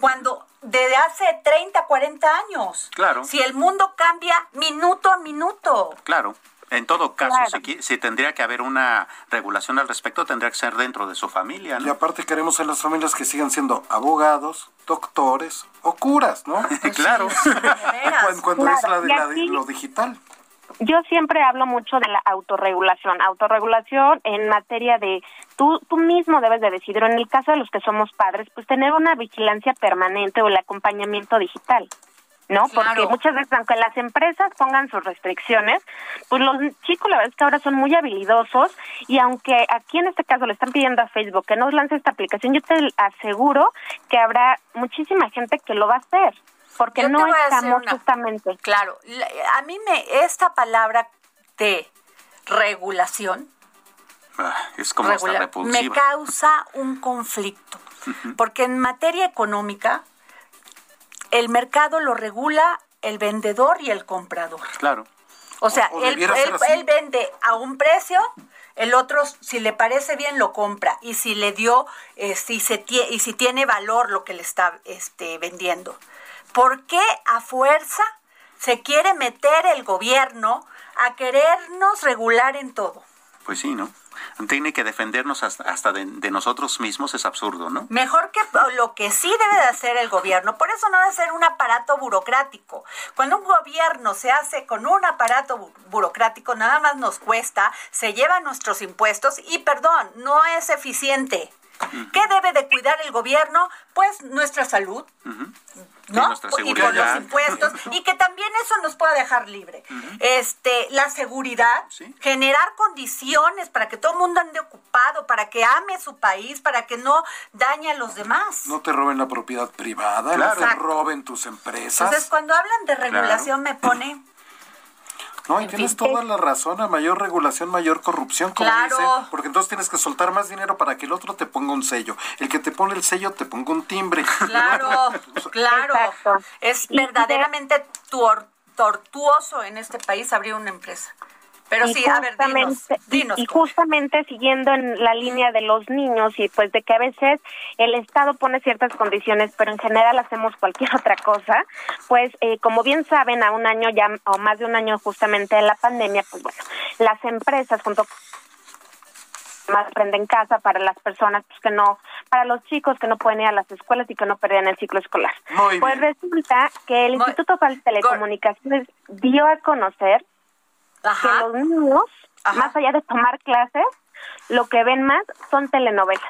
cuando desde hace 30, 40 años. Claro. Si el mundo cambia minuto a minuto. Claro. En todo caso, si, tendría que haber una regulación al respecto, tendría que ser dentro de su familia. ¿no? Y aparte queremos en las familias que sigan siendo abogados, doctores o curas, ¿no? claro. cuando, es la de lo digital. Yo siempre hablo mucho de la autorregulación. Autorregulación en materia de tú, tú mismo debes de decidir, en el caso de los que somos padres, pues tener una vigilancia permanente o el acompañamiento digital. ¿No? Porque muchas veces, aunque las empresas pongan sus restricciones, pues los chicos la verdad es que ahora son muy habilidosos y aunque aquí en este caso le están pidiendo a Facebook que nos lance esta aplicación, yo te aseguro que habrá muchísima gente que lo va a hacer porque no estamos justamente. Claro, a mí me esta palabra de regulación ah, es como me causa un conflicto, porque en materia económica el mercado lo regula el vendedor y el comprador. Claro. O sea, él, él, vende a un precio, el otro, si le parece bien, lo compra. Y si le dio, eh, si se y si tiene valor lo que le está este, vendiendo. ¿Por qué a fuerza se quiere meter el gobierno a querernos regular en todo? Pues sí, ¿no? Tiene que defendernos hasta, de, nosotros mismos, es absurdo, ¿no? Mejor que lo que sí debe de hacer el gobierno, por eso no debe ser un aparato burocrático. Cuando un gobierno se hace con un aparato burocrático, nada más nos cuesta, se lleva nuestros impuestos y, perdón, no es eficiente. ¿Qué debe de cuidar el gobierno? Pues nuestra salud, ¿no? Y, por los impuestos y que también eso nos pueda dejar libre. Este, la seguridad, generar condiciones para que todo el mundo ande ocupado, para que ame su país, para que no dañe a los demás. No te roben la propiedad privada, no te roben tus empresas. Entonces, cuando hablan de regulación me pone no, y tienes toda la razón, a mayor regulación, mayor corrupción, como claro. porque entonces tienes que soltar más dinero para que el otro te ponga un sello. El que te pone el sello te ponga un timbre. Claro, claro. Es verdaderamente tortuoso en este país abrir una empresa. Pero sí, a ver, dinos, y, justamente siguiendo en la línea de los niños y pues de que a veces el Estado pone ciertas condiciones, pero en general hacemos cualquier otra cosa, pues eh, como bien saben, a un año ya, o más de un año justamente de la pandemia, pues bueno, las empresas junto más aprenden casa para las personas pues que no, para los chicos que no pueden ir a las escuelas y que no perdían el ciclo escolar. pues resulta que el Instituto de Telecomunicaciones dio a conocer que los niños, más allá de tomar clases, lo que ven más son telenovelas.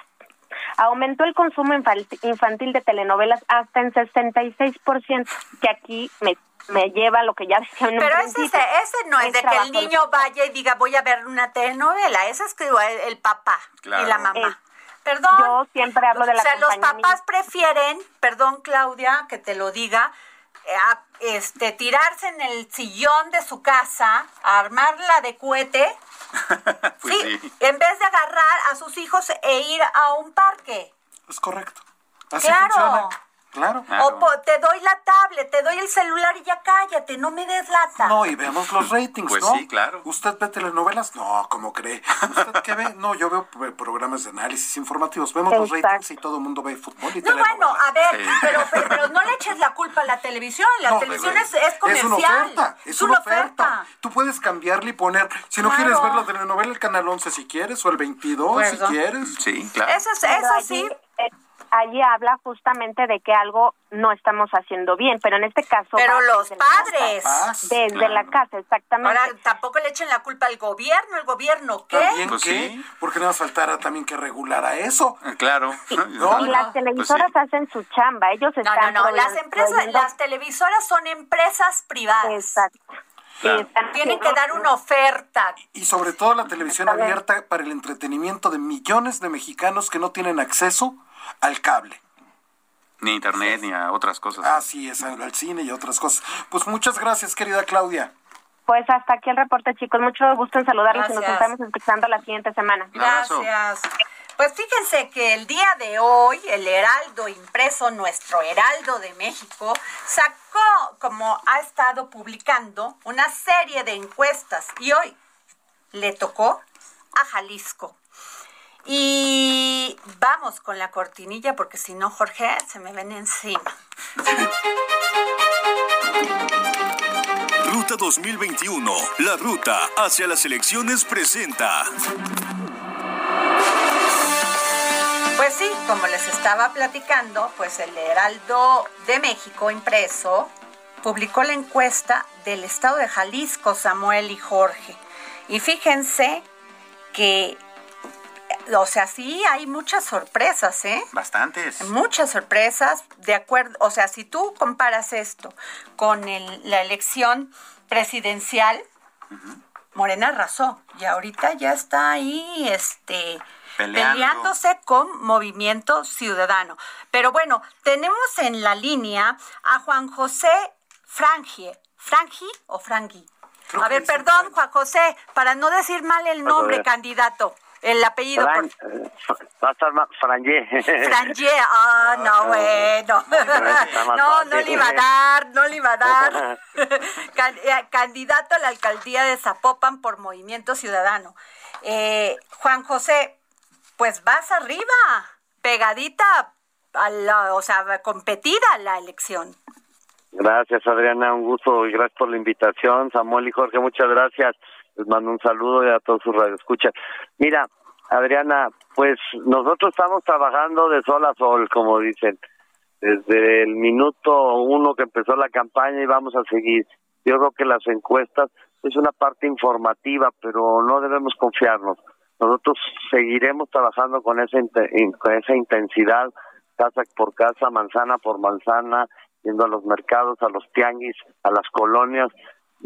Aumentó el consumo infantil de telenovelas hasta en 66%, que aquí me me lleva a lo que ya decía en Pero ese, ese no es, de que el niño vaya y diga voy a ver una telenovela, ese es que el, papá y la mamá. perdón. Yo siempre hablo de la O sea, los papás prefieren, perdón Claudia, que te lo diga, este, tirarse en el sillón de su casa, armarla de cohete, pues sí, en vez de agarrar a sus hijos e ir a un parque. Es correcto. Así claro. Claro. O te doy la tablet, te doy el celular y ya cállate, no me des lata. No, y veamos los ratings, pues ¿no? sí, claro. ¿Usted ve telenovelas? No, ¿cómo cree? ¿Usted qué ve? No, yo veo programas de análisis informativos. Vemos los ratings y todo el mundo ve fútbol y No, bueno, a ver, pero, pero, no le eches la culpa a la televisión. La televisión es, es, comercial. Es una oferta. Es, una, oferta. Tú puedes cambiarle y poner, si no quieres ver la telenovela, el canal 11 si quieres, o el 22 si quieres. Sí, claro. Eso, eso sí allí habla justamente de que algo no estamos haciendo bien, pero en este caso... Pero los padres. desde la casa, exactamente. Ahora, tampoco le echen la culpa al gobierno, ¿el gobierno qué? ¿También pues qué? Porque no faltara también que regulara eso. Eh, claro. Y las televisoras pues hacen su chamba, ellos están... No, no, no, las empresas, las televisoras son empresas privadas. Exacto. Tienen que dar una oferta. Y sobre todo la televisión abierta para el entretenimiento de millones de mexicanos que no tienen acceso al cable. Ni a internet, ni a otras cosas. Así es, al cine y otras cosas. Pues muchas gracias, querida Claudia. Pues hasta aquí el reporte, chicos. Mucho gusto en saludarlos y nos estamos escuchando la siguiente semana. Gracias. Pues fíjense que el día de hoy el Heraldo impreso, nuestro Heraldo de México, sacó, como ha estado publicando, una serie de encuestas y hoy le tocó a Jalisco. Y vamos con la cortinilla porque si no, Jorge, se me ven encima. Ruta 2021, la ruta hacia las elecciones presenta. Pues sí, como les estaba platicando, pues el Heraldo de México impreso publicó la encuesta del estado de Jalisco, Samuel y Jorge. Y fíjense que o sea, sí, hay muchas sorpresas, ¿eh? Bastantes. Muchas sorpresas, de acuerdo, o sea, si tú comparas esto con la elección presidencial, Morena arrasó y ahorita ya está ahí, este, peleándose con Movimiento Ciudadano. Pero bueno, tenemos en la línea a Juan José Frangie, ¿Frangi o Frangi? a ver, perdón, Juan José, para no decir mal el nombre, candidato. El apellido. Fran, Va a estar Frangé. Frangé, ah, no, bueno. No, no le iba a dar, no le iba a dar. Eh, candidato a la alcaldía de Zapopan por Movimiento Ciudadano. Eh, Juan José, pues vas arriba, pegadita, a la, o sea, competida la elección. Gracias, Adriana, un gusto y gracias por la invitación. Samuel y Jorge, muchas gracias. Les mando un saludo y a todos sus radioescuchas. Mira, Adriana, pues nosotros estamos trabajando de sol a sol, como dicen, desde el minuto uno que empezó la campaña y vamos a seguir. Yo creo que las encuestas es una parte informativa, pero no debemos confiarnos. Nosotros seguiremos trabajando con esa, con esa intensidad, casa por casa, manzana por manzana, yendo a los mercados, a los tianguis, a las colonias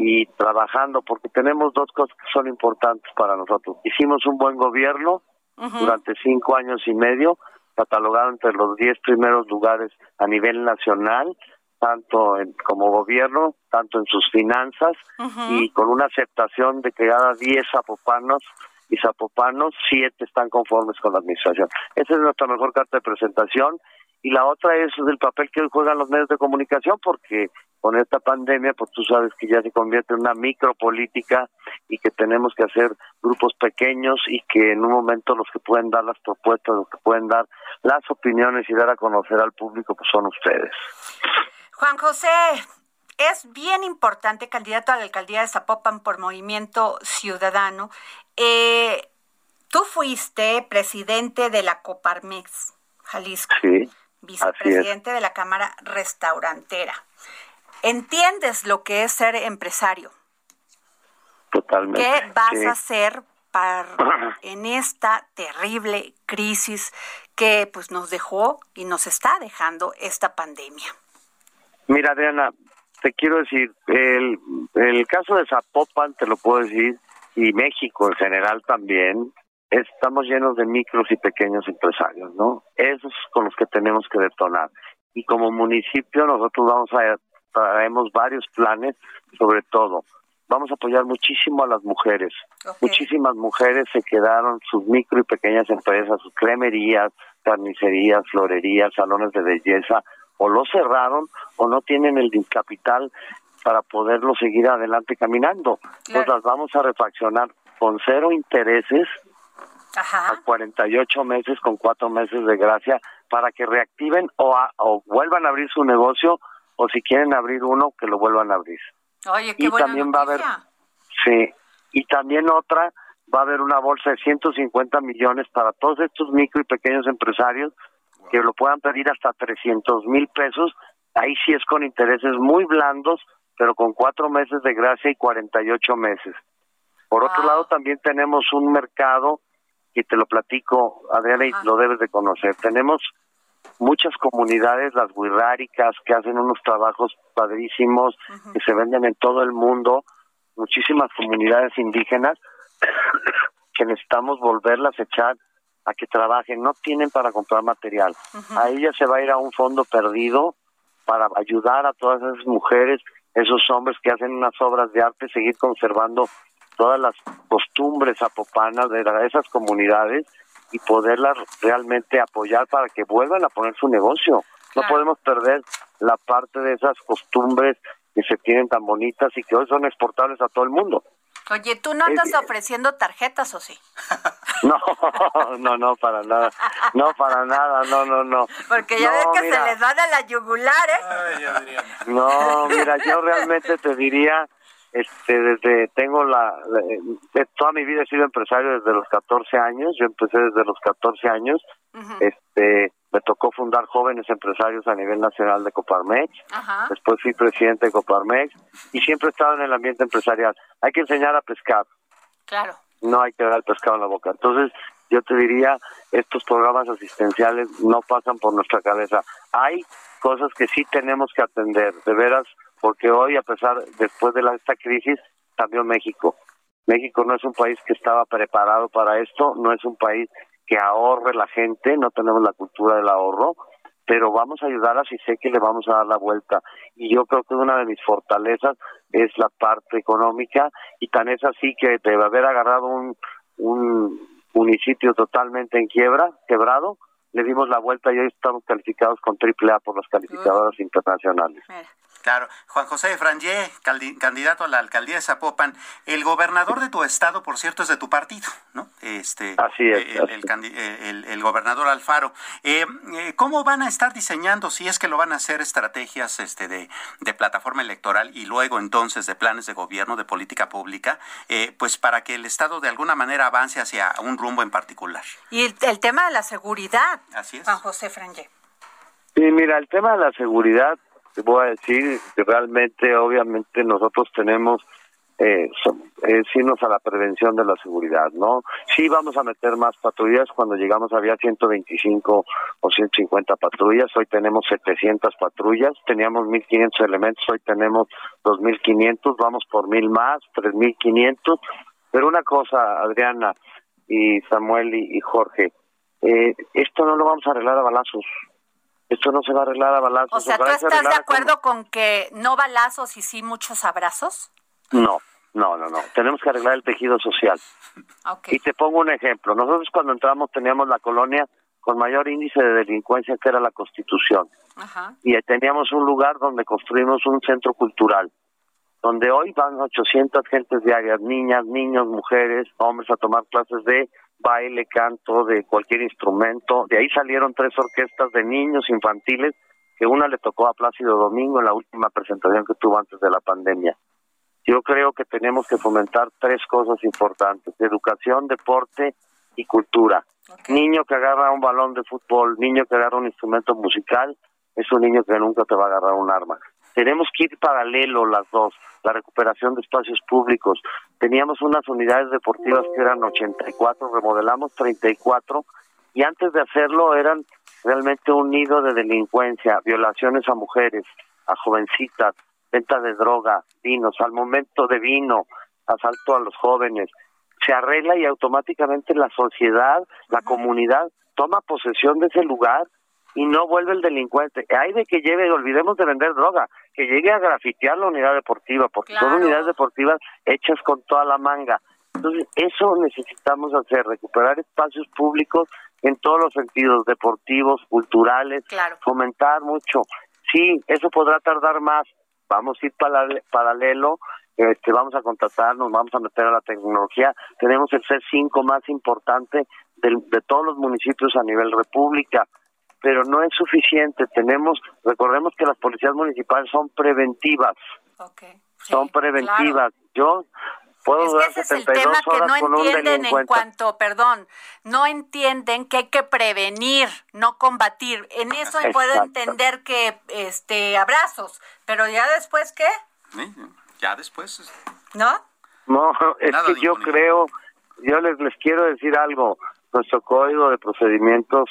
y trabajando, porque tenemos dos cosas que son importantes para nosotros. Hicimos un buen gobierno durante cinco años y medio, catalogado entre los diez primeros lugares a nivel nacional, tanto en, como gobierno, tanto en sus finanzas y con una aceptación de que cada diez zapopanos y zapopanos, siete están conformes con la administración. Esa es nuestra mejor carta de presentación y la otra es el papel que juegan los medios de comunicación porque con esta pandemia pues tú sabes que ya se convierte en una micropolítica y que tenemos que hacer grupos pequeños y que en un momento los que pueden dar las propuestas, los que pueden dar las opiniones y dar a conocer al público pues son ustedes. Juan José, es bien importante candidato a la alcaldía de Zapopan por Movimiento Ciudadano. Eh, tú fuiste presidente de la Coparmex, Jalisco. Sí vicepresidente de la Cámara Restaurantera. ¿Entiendes lo que es ser empresario? Totalmente. ¿Qué vas a hacer para, en esta terrible crisis que pues nos dejó y nos está dejando esta pandemia? Mira, Diana, te quiero decir, el, el caso de Zapopan, te lo puedo decir, y México en general también, estamos llenos de micros y pequeños empresarios, ¿no? Esos con los que tenemos que detonar. Y como municipio nosotros vamos a traemos varios planes, sobre todo vamos a apoyar muchísimo a las mujeres. Muchísimas mujeres se quedaron sus micro y pequeñas empresas, sus cremerías, carnicerías, florerías, salones de belleza, o lo cerraron o no tienen el capital para poderlo seguir adelante caminando. Entonces las vamos a refaccionar con cero intereses a 48 meses con cuatro meses de gracia para que reactiven o, o vuelvan a abrir su negocio o si quieren abrir uno que lo vuelvan a abrir. Oye, qué y también va a haber sí y también otra va a haber una bolsa de 150 millones para todos estos micro y pequeños empresarios que lo puedan pedir hasta 300 mil pesos. Ahí sí es con intereses muy blandos, pero con cuatro meses de gracia y 48 meses. Por otro lado, también tenemos un mercado y te lo platico, Adriana, y lo debes de conocer. Tenemos muchas comunidades, las wixárikas, que hacen unos trabajos padrísimos, que se venden en todo el mundo, muchísimas comunidades indígenas que necesitamos volverlas a echar a que trabajen, no tienen para comprar material. A ellas se va a ir a un fondo perdido para ayudar a todas esas mujeres, esos hombres que hacen unas obras de arte, seguir conservando todas las costumbres zapopanas de esas comunidades y poderlas realmente apoyar para que vuelvan a poner su negocio. No podemos perder la parte de esas costumbres que se tienen tan bonitas y que hoy son exportables a todo el mundo. Oye, ¿tú no andas ofreciendo tarjetas o sí? No, no, no, para nada. No, para nada, no, no, no. Porque ya ves que se les va de la yugular, ¿eh? no, mira, yo realmente te diría este desde tengo la, toda mi vida he sido empresario desde los 14 años yo empecé desde los 14 años. Este me tocó fundar jóvenes empresarios a nivel nacional de Coparmex. Después fui presidente de Coparmex y siempre he estado en el ambiente empresarial. Hay que enseñar a pescar. Claro. No hay que dar el pescado en la boca. Entonces yo te diría estos programas asistenciales no pasan por nuestra cabeza hay cosas que sí tenemos que atender de veras porque hoy, a pesar, después de la, esta crisis, cambió México. México no es un país que estaba preparado para esto, no es un país que ahorre la gente, no tenemos la cultura del ahorro, pero vamos a ayudarlas y sé que le vamos a dar la vuelta. Y yo creo que una de mis fortalezas es la parte económica y tan es así que debe haber agarrado un, un municipio totalmente en quiebra, quebrado, le dimos la vuelta y hoy estamos calificados con triple A por las calificadoras internacionales. Claro. Juan José Frangé, candidato a la alcaldía de Zapopan. El gobernador de tu estado, por cierto, es de tu partido, ¿no? Este, así es. El, gobernador Alfaro. Eh, eh, ¿Cómo van a estar diseñando, si es que lo van a hacer, estrategias este, de, plataforma electoral y luego entonces de planes de gobierno, de política pública, eh, pues para que el estado de alguna manera avance hacia un rumbo en particular? Y el, tema de la seguridad, Así es. Juan José Frangé. Sí, mira, el tema de la seguridad voy a decir que realmente, obviamente, nosotros tenemos eh, irnos a la prevención de la seguridad, ¿no? Sí vamos a meter más patrullas, cuando llegamos había 125 o 150 patrullas, hoy tenemos 700 patrullas, teníamos 1500 elementos, hoy tenemos 2500, vamos por mil más, 3500, pero una cosa, Adriana y Samuel y, Jorge, eh, esto no lo vamos a arreglar a balazos, esto no se va a arreglar a balazos. O sea, ¿tú estás de acuerdo con que no balazos y sí muchos abrazos? No, no, no, no. Tenemos que arreglar el tejido social. Y te pongo un ejemplo. Nosotros cuando entramos teníamos la colonia con mayor índice de delincuencia que era la Constitución. Y teníamos un lugar donde construimos un centro cultural, donde hoy van 800 gentes diarias, niñas, niños, mujeres, hombres a tomar clases de baile, canto, de cualquier instrumento. De ahí salieron tres orquestas de niños infantiles, que una le tocó a Plácido Domingo en la última presentación que tuvo antes de la pandemia. Yo creo que tenemos que fomentar tres cosas importantes, educación, deporte y cultura. Niño que agarra un balón de fútbol, niño que agarra un instrumento musical, es un niño que nunca te va a agarrar un arma. Tenemos que ir paralelo las dos, la recuperación de espacios públicos. Teníamos unas unidades deportivas que eran 84, remodelamos 34 y antes de hacerlo eran realmente un nido de delincuencia, violaciones a mujeres, a jovencitas, venta de droga, vinos, al momento de vino, asalto a los jóvenes. Se arregla y automáticamente la sociedad, la comunidad toma posesión de ese lugar y no vuelve el delincuente. Hay de que lleve, olvidemos de vender droga, que llegue a grafitear la unidad deportiva, porque son unidades deportivas hechas con toda la manga. Entonces, eso necesitamos hacer, recuperar espacios públicos en todos los sentidos, deportivos, culturales, fomentar mucho. Sí, eso podrá tardar más. Vamos a ir paralelo, este, vamos a contratarnos, vamos a meter a la tecnología. Tenemos el C5 más importante de todos los municipios a nivel república pero no es suficiente. Tenemos, recordemos que las policías municipales son preventivas. son preventivas. Yo puedo es durar que ese es el tema que no entienden en cuanto, perdón, no entienden que hay que prevenir, no combatir. En eso puedo entender que este abrazos, pero ya después qué? ya después. ¿No? No, es que yo creo, yo les les quiero decir algo. Nuestro código de procedimientos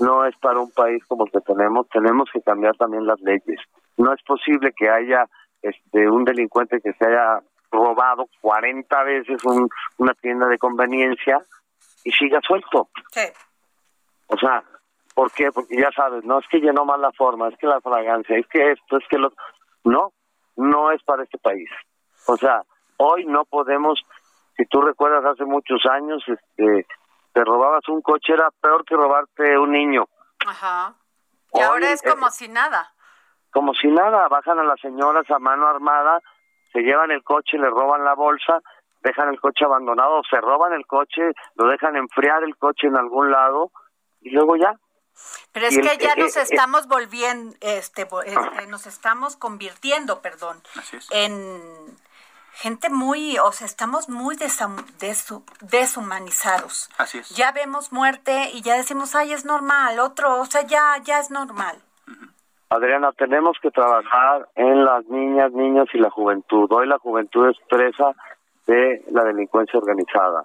no es para un país como el que tenemos, tenemos que cambiar también las leyes. No es posible que haya este un delincuente que se haya robado 40 veces una tienda de conveniencia y siga suelto. Sí. O sea, ¿por qué? Porque ya sabes, no es que llenó mal la forma, es que la fragancia, es que esto, es que lo... No, no es para este país. O sea, hoy no podemos, si tú recuerdas hace muchos años, este, te robabas un coche era peor que robarte un niño. Ajá. Y ahora es como si nada. Como si nada, bajan a las señoras a mano armada, se llevan el coche, le roban la bolsa, dejan el coche abandonado, se roban el coche, lo dejan enfriar el coche en algún lado y luego ya. Pero es que ya eh, nos eh, estamos volviendo, este, este, nos estamos convirtiendo, perdón, en gente muy, o sea, estamos muy deshumanizados. Así es. Ya vemos muerte y ya decimos, ay, es normal, otro, o sea, ya, ya es normal. Adriana, tenemos que trabajar en las niñas, niños y la juventud. Hoy la juventud es presa de la delincuencia organizada.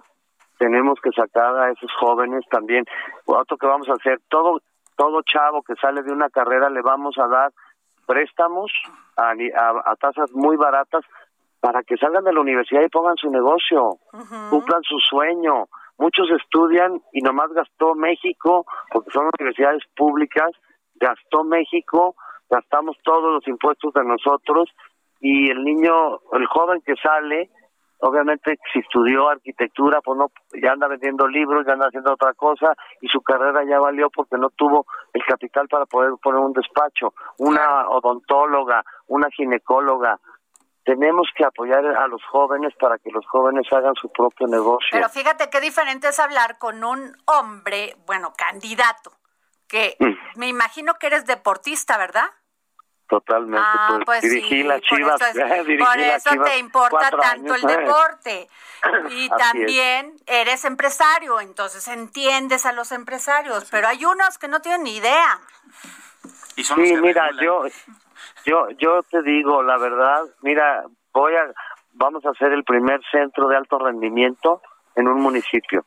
Tenemos que sacar a esos jóvenes también. Otro que vamos a hacer, todo, todo chavo que sale de una carrera le vamos a dar préstamos a, a tasas muy baratas para que salgan de la universidad y pongan su negocio, cumplan su sueño. Muchos estudian y nomás gastó México, porque son universidades públicas, gastó México, gastamos todos los impuestos de nosotros y el niño, el joven que sale, obviamente si estudió arquitectura, pues no, ya anda vendiendo libros, ya anda haciendo otra cosa y su carrera ya valió porque no tuvo el capital para poder poner un despacho, una odontóloga, una ginecóloga. Tenemos que apoyar a los jóvenes para que los jóvenes hagan su propio negocio. Pero fíjate qué diferente es hablar con un hombre, bueno, candidato, que mm. me imagino que eres deportista, ¿verdad? Totalmente. Ah, pues, pues dirigí sí, las chivas. Por eso, es- dirigí por las eso Chivas te importa tanto años. el deporte. Y Así es. también eres empresario, entonces entiendes a los empresarios, pero hay unos que no tienen ni idea. Y son los Sí, que mira, regulan. yo, yo, yo te digo la verdad. Mira, voy a, vamos a hacer el primer centro de alto rendimiento en un municipio,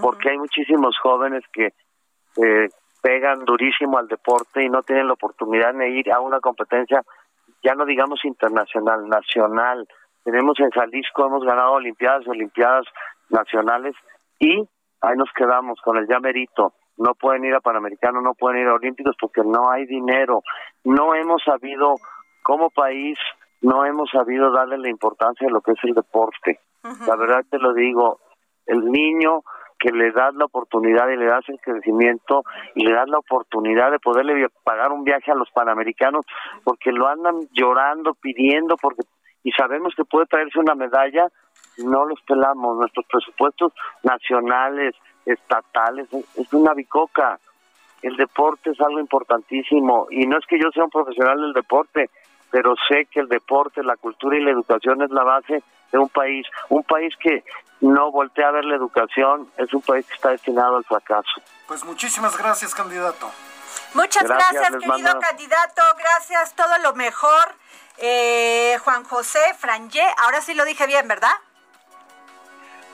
porque hay muchísimos jóvenes que eh, pegan durísimo al deporte y no tienen la oportunidad de ir a una competencia, ya no digamos internacional, nacional. Tenemos en Jalisco, hemos ganado Olimpiadas, Olimpiadas nacionales y ahí nos quedamos con el ya merito. No pueden ir a Panamericanos, no pueden ir a Olímpicos porque no hay dinero. No hemos sabido, como país, no hemos sabido darle la importancia de lo que es el deporte. La verdad te lo digo, el niño que le das la oportunidad y le das el crecimiento y le das la oportunidad de poderle pagar un viaje a los panamericanos porque lo andan llorando, pidiendo, porque y sabemos que puede traerse una medalla, no los pelamos. Nuestros presupuestos nacionales, estatales, es- es una bicoca. El deporte es algo importantísimo y no es que yo sea un profesional del deporte, pero sé que el deporte, la cultura y la educación es la base de un país. Un país que no voltea a ver la educación es un país que está destinado al fracaso. Pues muchísimas gracias, candidato. Muchas Gracias, querido mando- candidato, gracias, todo lo mejor. Eh, Juan José Frangé, ahora sí lo dije bien, ¿verdad?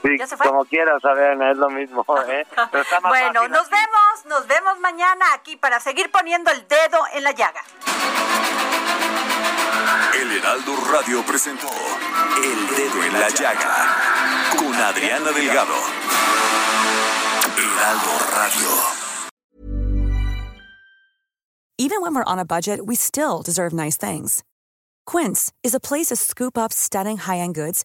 Sí, ¿Ya se fue? como quieras, Adriana, es lo mismo. ¿eh? Pero está más Bueno, fácil nos vemos, nos vemos mañana aquí para seguir poniendo el dedo en la llaga. El Heraldo Radio presentó El Dedo en la Llaga con Adriana Delgado. Heraldo Radio. Even when we're on a budget, we still deserve nice things. Quince is a place to scoop up stunning high-end goods